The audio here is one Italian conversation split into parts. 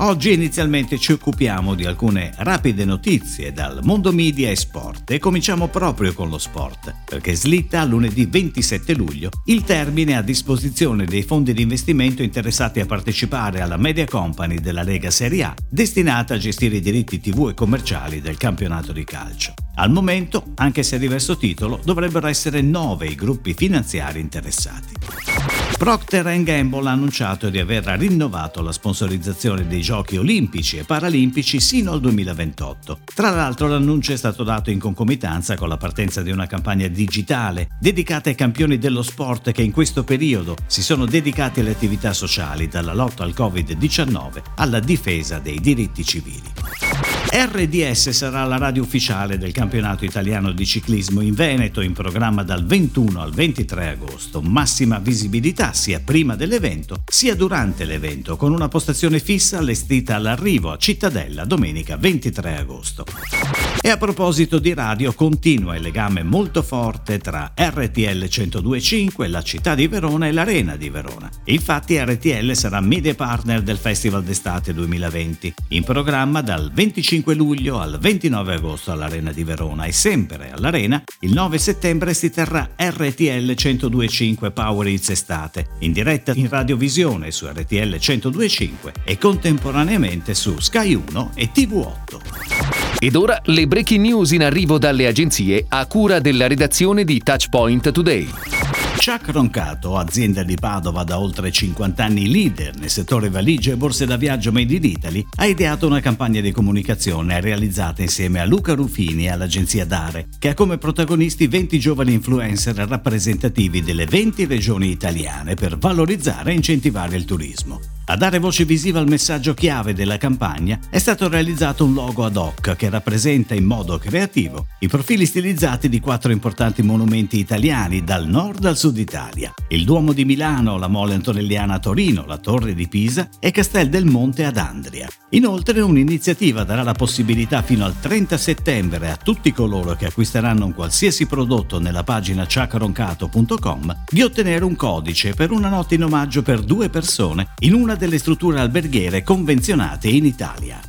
Oggi inizialmente ci occupiamo di alcune rapide notizie dal mondo media e sport e cominciamo proprio con lo sport, perché slitta lunedì 27 luglio il termine a disposizione dei fondi di investimento interessati a partecipare alla Media Company della Lega Serie A, destinata a gestire i diritti TV e commerciali del campionato di calcio. Al momento, anche se a diverso titolo, dovrebbero essere nove i gruppi finanziari interessati. Procter Gamble ha annunciato di aver rinnovato la sponsorizzazione dei giochi olimpici e paralimpici sino al 2028. Tra l'altro l'annuncio è stato dato in concomitanza con la partenza di una campagna digitale dedicata ai campioni dello sport che in questo periodo si sono dedicati alle attività sociali, dalla lotta al Covid-19 alla difesa dei diritti civili. RDS sarà la radio ufficiale del campionato italiano di ciclismo in Veneto in programma dal 21 al 23 agosto. Massima visibilità sia prima dell'evento sia durante l'evento con una postazione fissa allestita all'arrivo a Cittadella domenica 23 agosto. E a proposito di radio, continua il legame molto forte tra RTL 102.5, la città di Verona e l'Arena di Verona. Infatti RTL sarà media partner del Festival d'estate 2020, in programma dal 25 luglio al 29 agosto all'Arena di Verona e sempre all'Arena il 9 settembre si terrà RTL 102.5 Power Hits Estate, in diretta in radiovisione su RTL 102.5 e contemporaneamente su Sky 1 e TV8. Ed ora le breaking news in arrivo dalle agenzie a cura della redazione di Touchpoint Today. Chuck Roncato, azienda di Padova da oltre 50 anni leader nel settore valigie e borse da viaggio made in Italy, ha ideato una campagna di comunicazione realizzata insieme a Luca Rufini e all'agenzia Dare, che ha come protagonisti 20 giovani influencer rappresentativi delle 20 regioni italiane per valorizzare e incentivare il turismo. A dare voce visiva al messaggio chiave della campagna è stato realizzato un logo ad hoc che rappresenta in modo creativo i profili stilizzati di quattro importanti monumenti italiani dal nord al sud Italia, il Duomo di Milano, la Mole Antonelliana a Torino, la Torre di Pisa e Castel del Monte ad Andria. Inoltre un'iniziativa darà la possibilità fino al 30 settembre a tutti coloro che acquisteranno un qualsiasi prodotto nella pagina ciacaroncato.com di ottenere un codice per una notte in omaggio per due persone in una delle strutture alberghiere convenzionate in Italia.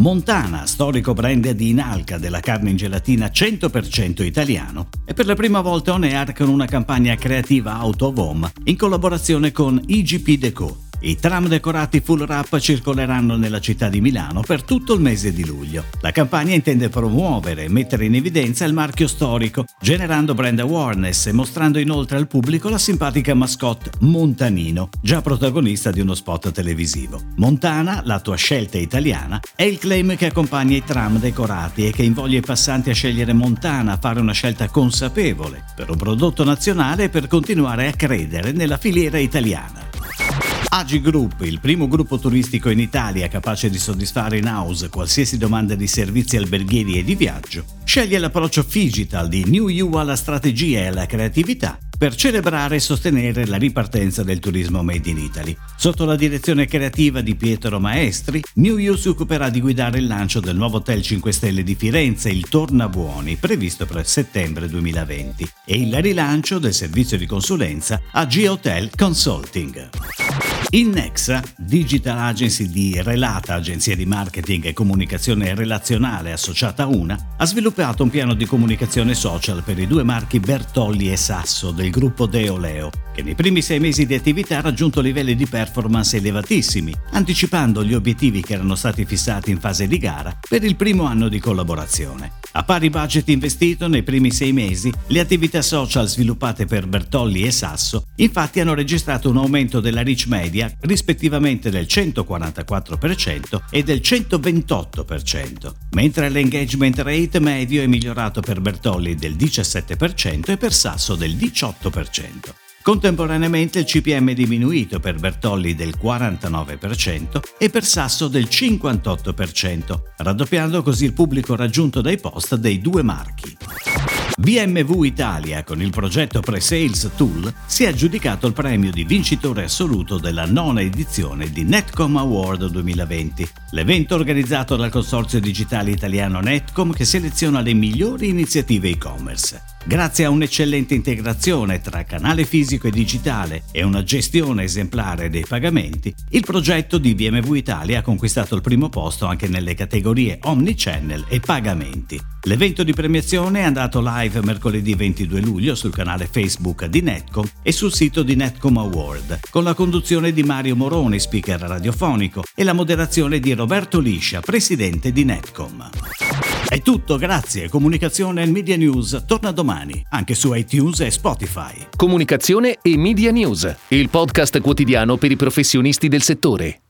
Montana, storico brand di Inalca della carne in gelatina 100% italiano, è per la prima volta on air con una campagna creativa out of home in collaborazione con IGP Deco. I tram decorati full wrap circoleranno nella città di Milano per tutto il mese di luglio. La campagna intende promuovere e mettere in evidenza il marchio storico, generando brand awareness e mostrando inoltre al pubblico la simpatica mascotte Montanino, già protagonista di uno spot televisivo. Montana, la tua scelta italiana, è il claim che accompagna i tram decorati e che invoglia i passanti a scegliere Montana, a fare una scelta consapevole per un prodotto nazionale e per continuare a credere nella filiera italiana. Agi Group, il primo gruppo turistico in Italia capace di soddisfare in house qualsiasi domanda di servizi alberghieri e di viaggio, sceglie l'approccio digital di New You alla strategia e alla creatività per celebrare e sostenere la ripartenza del turismo made in Italy. Sotto la direzione creativa di Pietro Maestri, New You si occuperà di guidare il lancio del nuovo Hotel 5 Stelle di Firenze, il Tornabuoni, previsto per settembre 2020, e il rilancio del servizio di consulenza a G-Hotel Consulting. Il Nexa, digital agency di Relata, agenzia di marketing e comunicazione relazionale associata a una, ha sviluppato un piano di comunicazione social per i due marchi Bertolli e Sasso del gruppo Deoleo, che nei primi sei mesi di attività ha raggiunto livelli di performance elevatissimi, anticipando gli obiettivi che erano stati fissati in fase di gara per il primo anno di collaborazione. A pari budget investito nei primi sei mesi, le attività social sviluppate per Bertolli e Sasso infatti hanno registrato un aumento della reach media rispettivamente del 144% e del 128%, mentre l'engagement rate medio è migliorato per Bertolli del 17% e per Sasso del 18%. Contemporaneamente il CPM è diminuito per Bertolli del 49% e per Sasso del 58%, raddoppiando così il pubblico raggiunto dai post dei due marchi. BMW Italia, con il progetto Pre-Sales Tool, si è aggiudicato il premio di vincitore assoluto della nona edizione di Netcom Award 2020, l'evento organizzato dal consorzio digitale italiano Netcom che seleziona le migliori iniziative e-commerce. Grazie a un'eccellente integrazione tra canale fisico e digitale e una gestione esemplare dei pagamenti, il progetto di BMW Italia ha conquistato il primo posto anche nelle categorie Omnichannel e pagamenti. L'evento di premiazione è andato live mercoledì 22 luglio sul canale Facebook di Netcom e sul sito di Netcom Award, con la conduzione di Mario Moroni, speaker radiofonico, e la moderazione di Roberto Liscia, presidente di Netcom. È tutto, grazie. Comunicazione e Media News torna domani, anche su iTunes e Spotify. Comunicazione e Media News, il podcast quotidiano per i professionisti del settore.